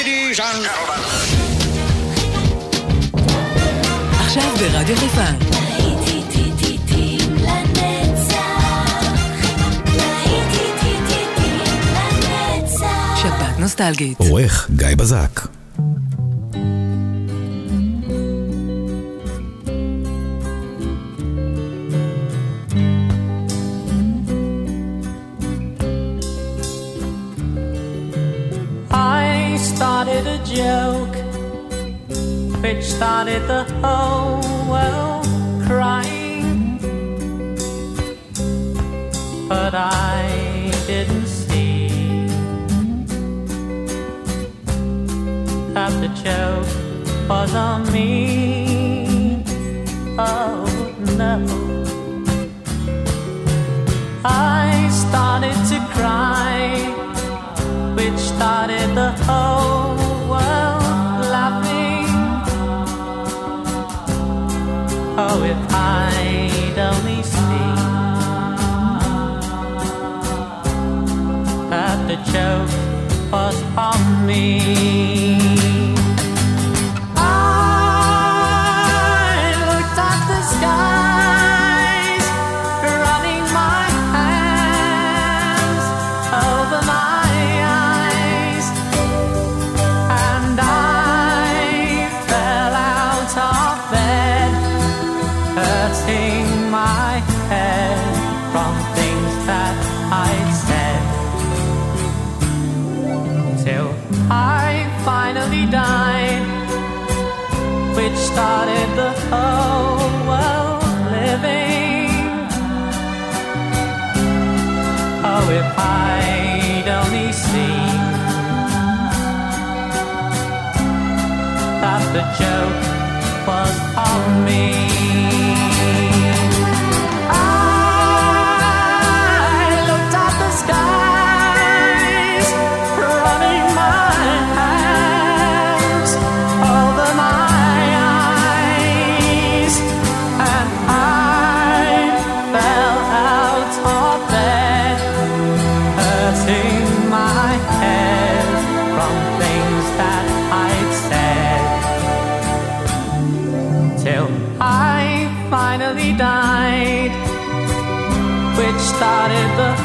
ladies and עכשיו ברדיו חיפה. שפעת נוסטלגית. עורך גיא בזק joke which started the whole world crying. But I didn't see that the joke was on me. Oh no. I started to cry, which started the whole If I'd only see but the joke was on me.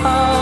Oh.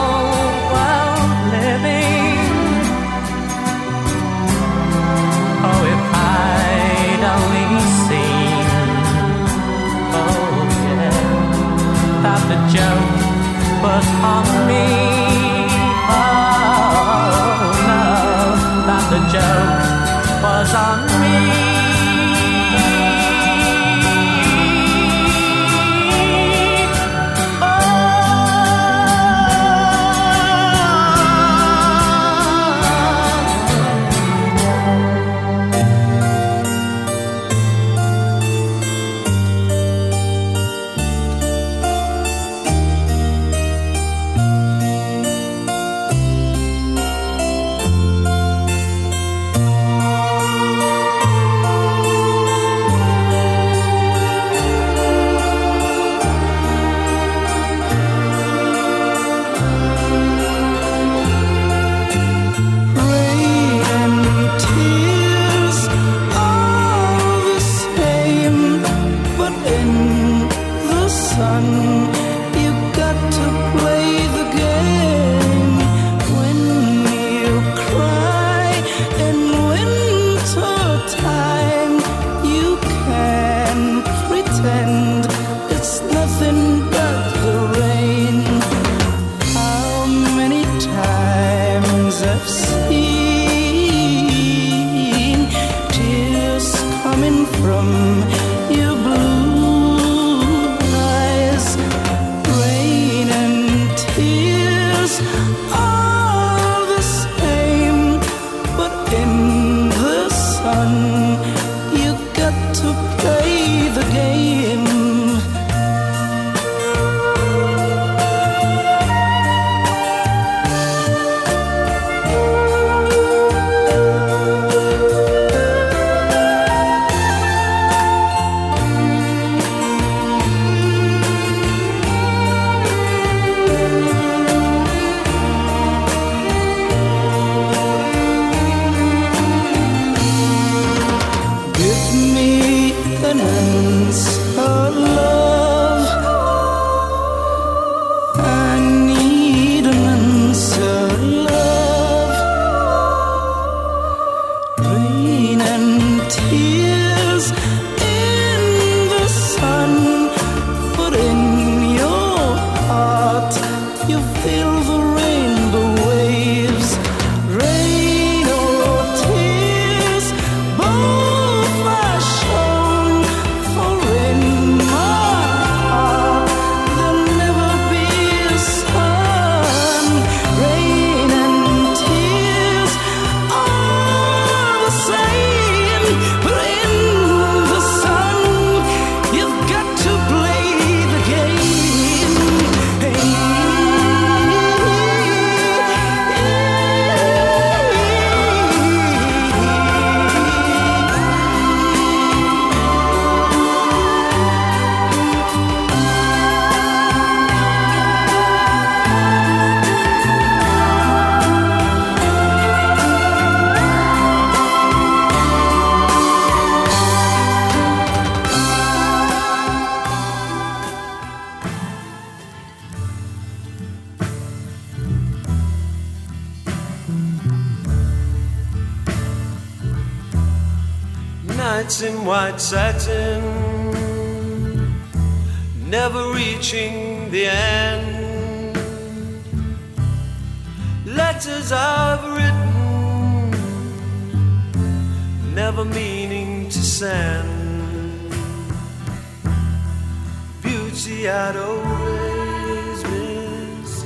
Beauty I'd always missed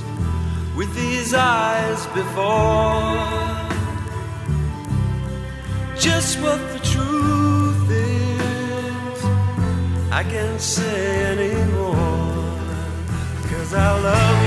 with these eyes before. Just what the truth is, I can't say anymore. Cause I love you.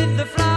with the fly.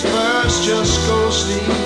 verse just go sleep.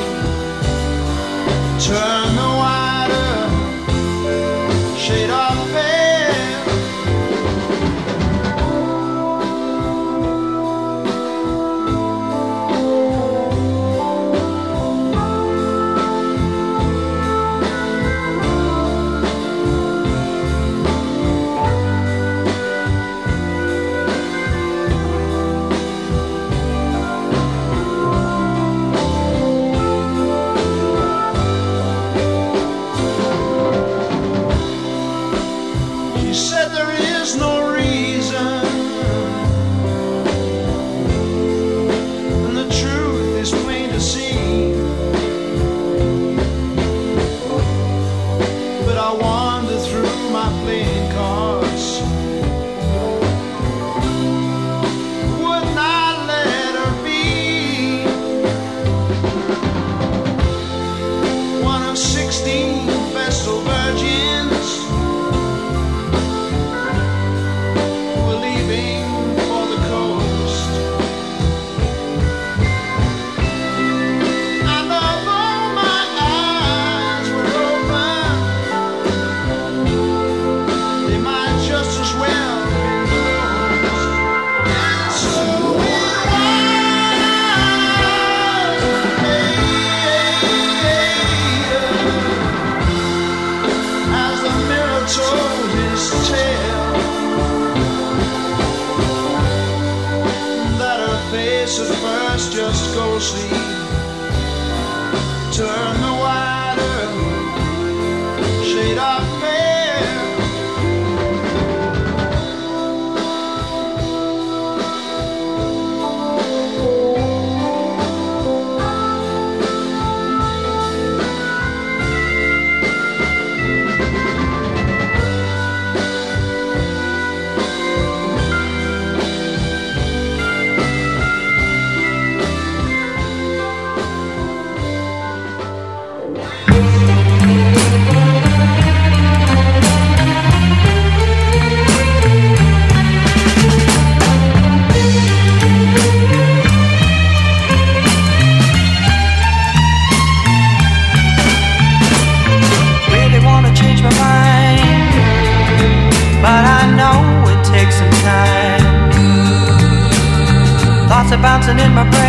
just go see. dancing in my brain.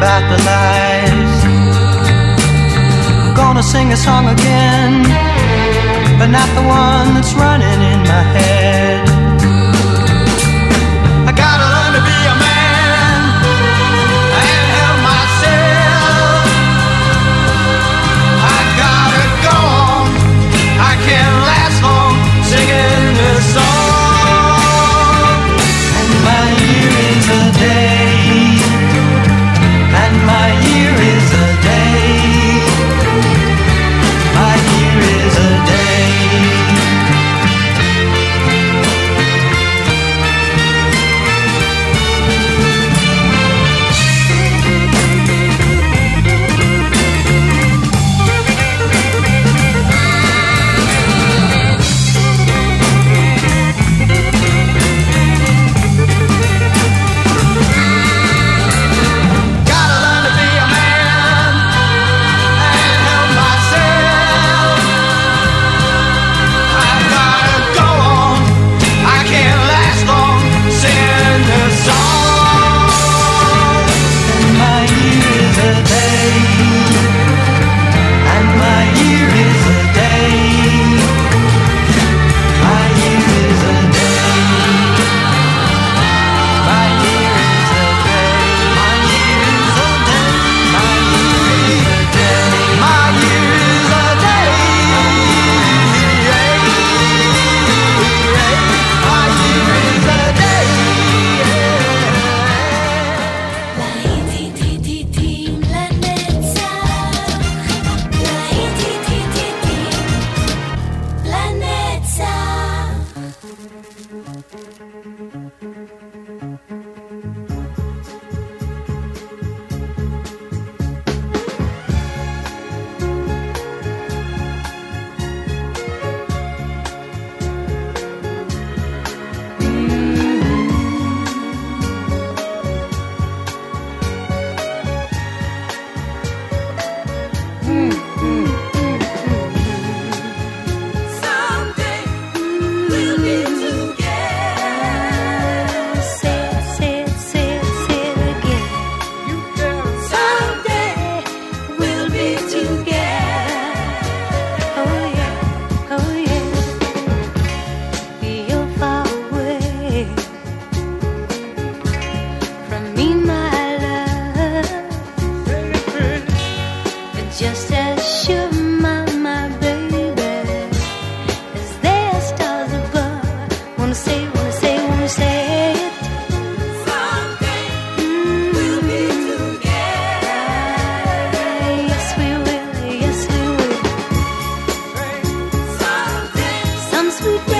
back the lies. Gonna sing a song again, but not the one that's running. sweet.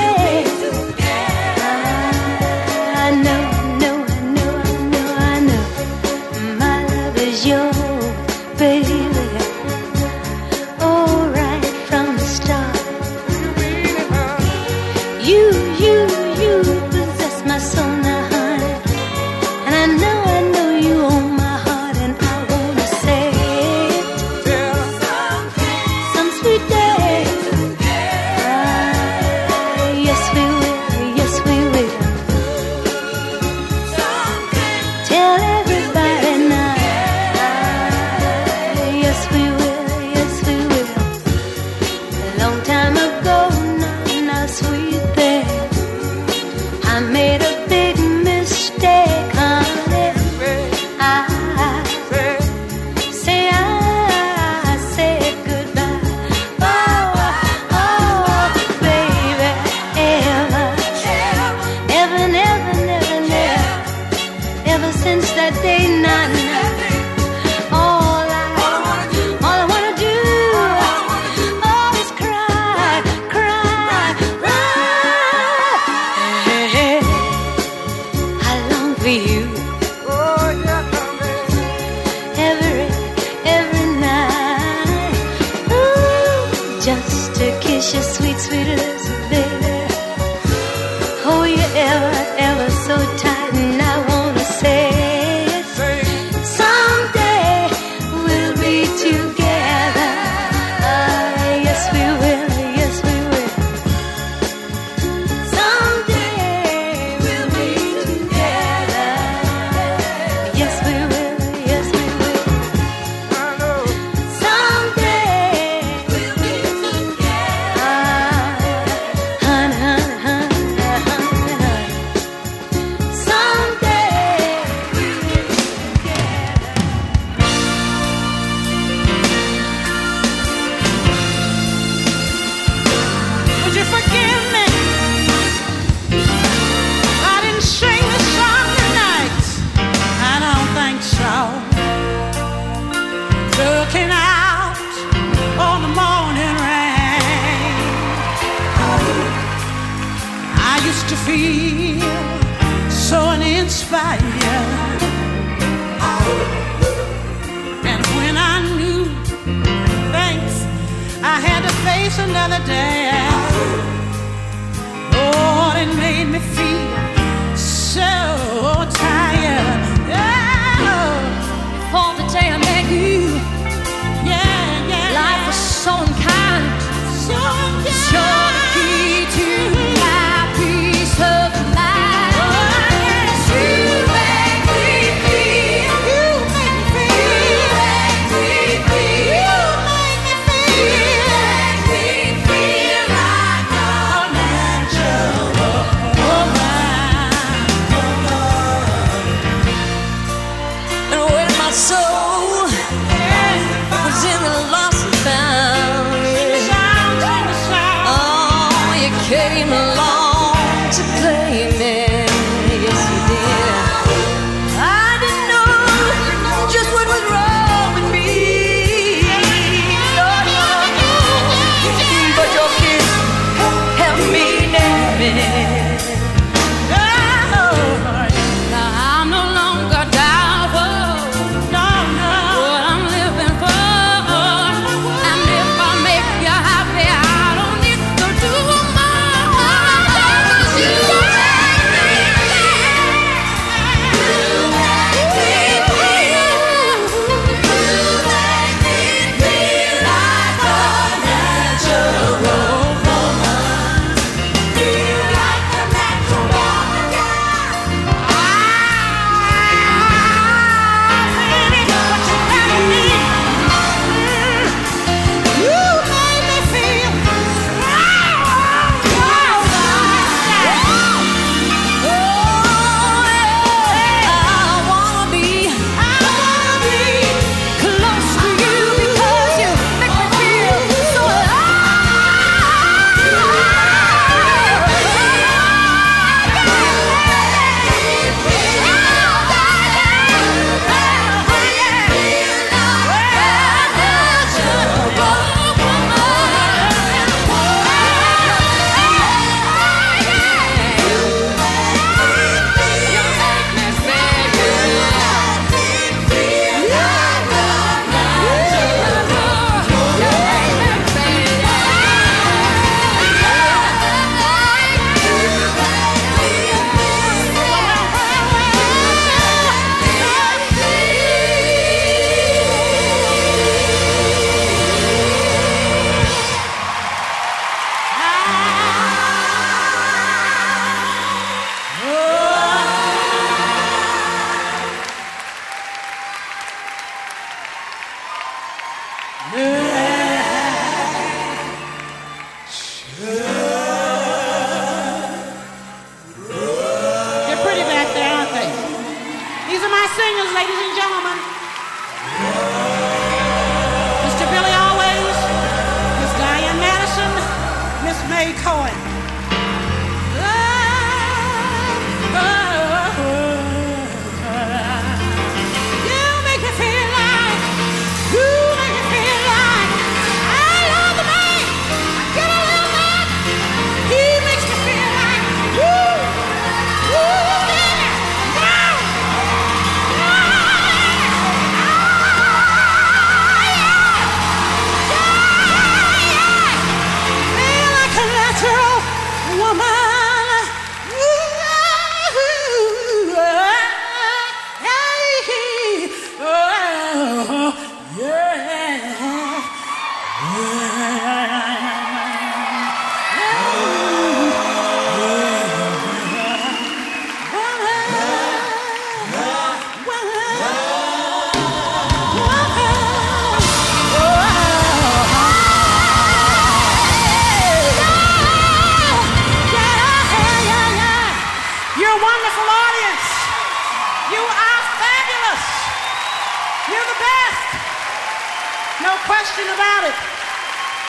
Question about it.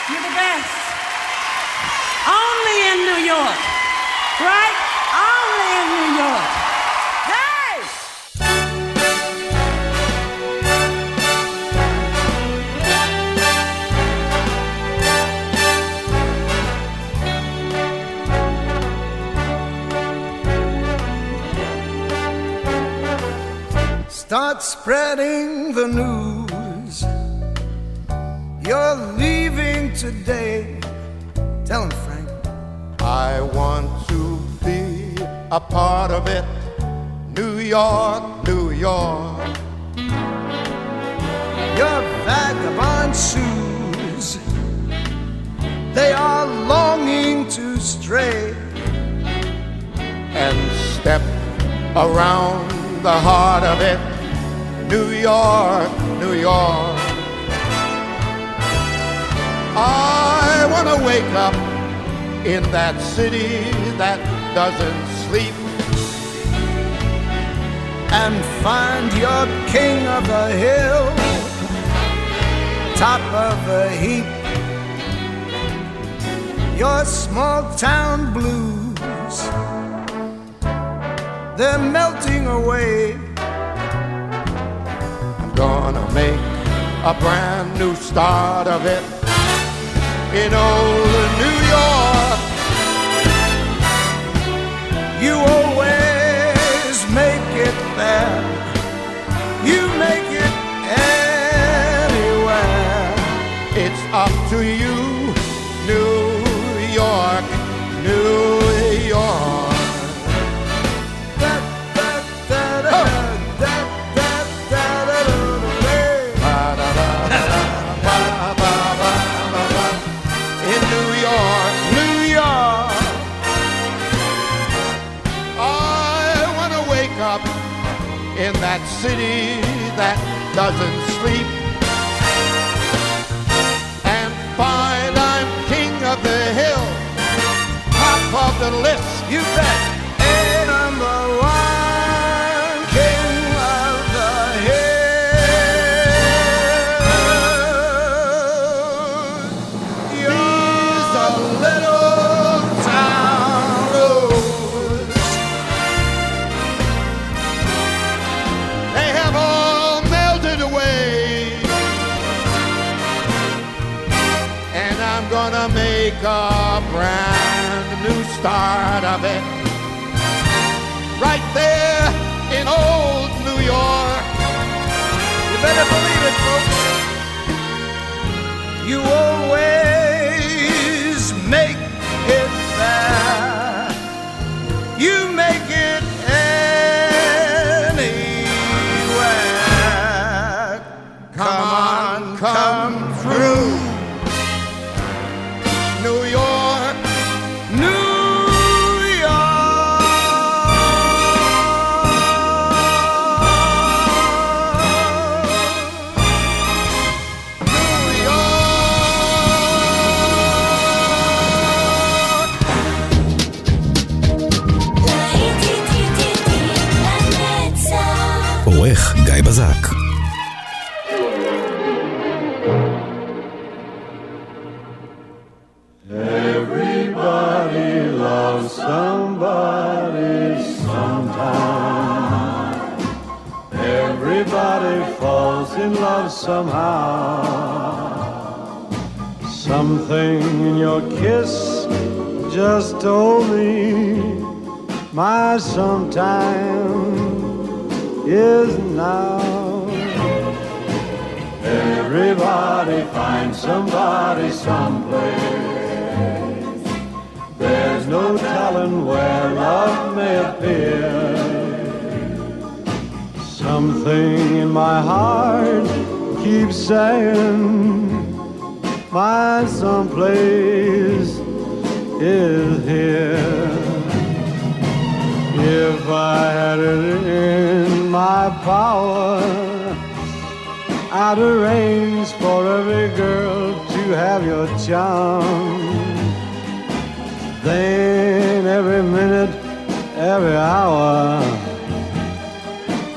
You're the best. Only in New York. Right? Only in New York. Hey! Start spreading the news. You're leaving today. Tell him, Frank. I want to be a part of it. New York, New York. Your vagabond shoes. They are longing to stray. and step around the heart of it. New York, New York. I want to wake up in that city that doesn't sleep and find your king of the hill, top of the heap. Your small town blues, they're melting away. I'm gonna make a brand new start of it in old New York. You always make it there. You make it anywhere. It's up to you, New York, New York. City that doesn't sleep and find I'm king of the hill, top of the list. you bet. Start of it. Right there in old New York. You better believe it, folks. You always kiss just told me my sometime is now. Everybody finds somebody someplace. There's no telling where love may appear. Something in my heart keeps saying my someplace is here. If I had it in my power, I'd arrange for every girl to have your charm. Then every minute, every hour,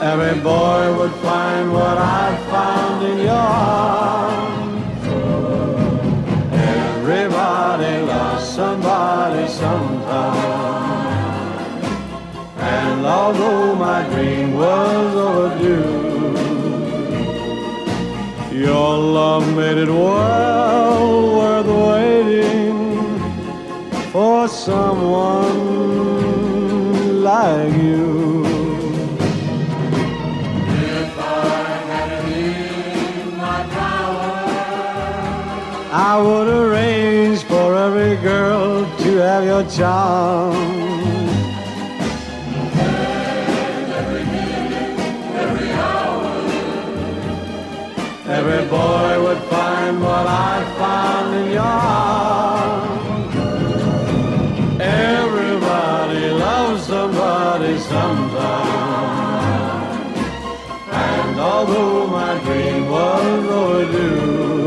every boy would find what I found in your arms. Although my dream was overdue, your love made it well worth waiting for someone like you. If I had in my power, I would arrange for every girl to have your charm. What I found in your arms. Everybody loves somebody sometime. And although my dream was overdue,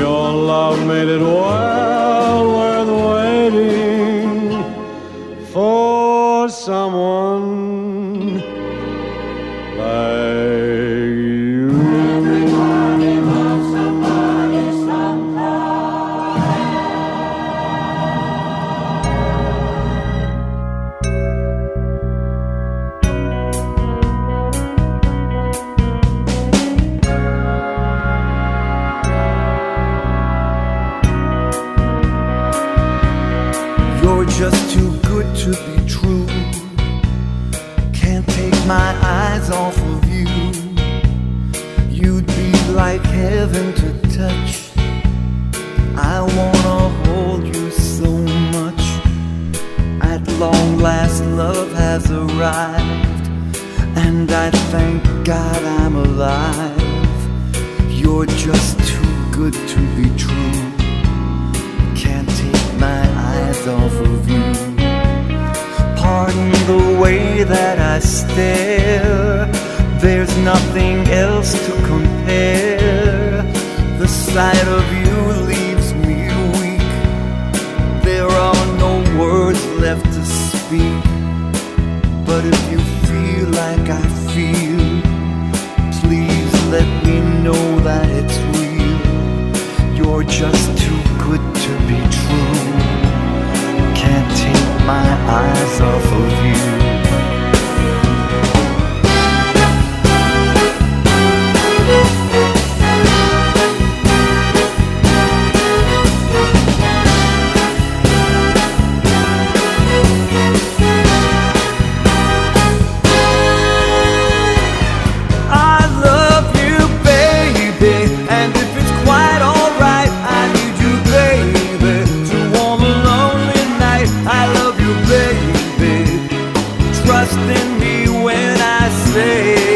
your love made it well worth waiting for someone say,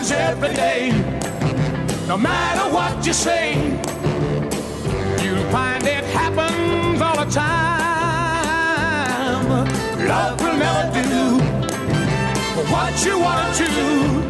happens every day. No matter what you say, you'll find it happens all the time. Love will never do what you want to. Why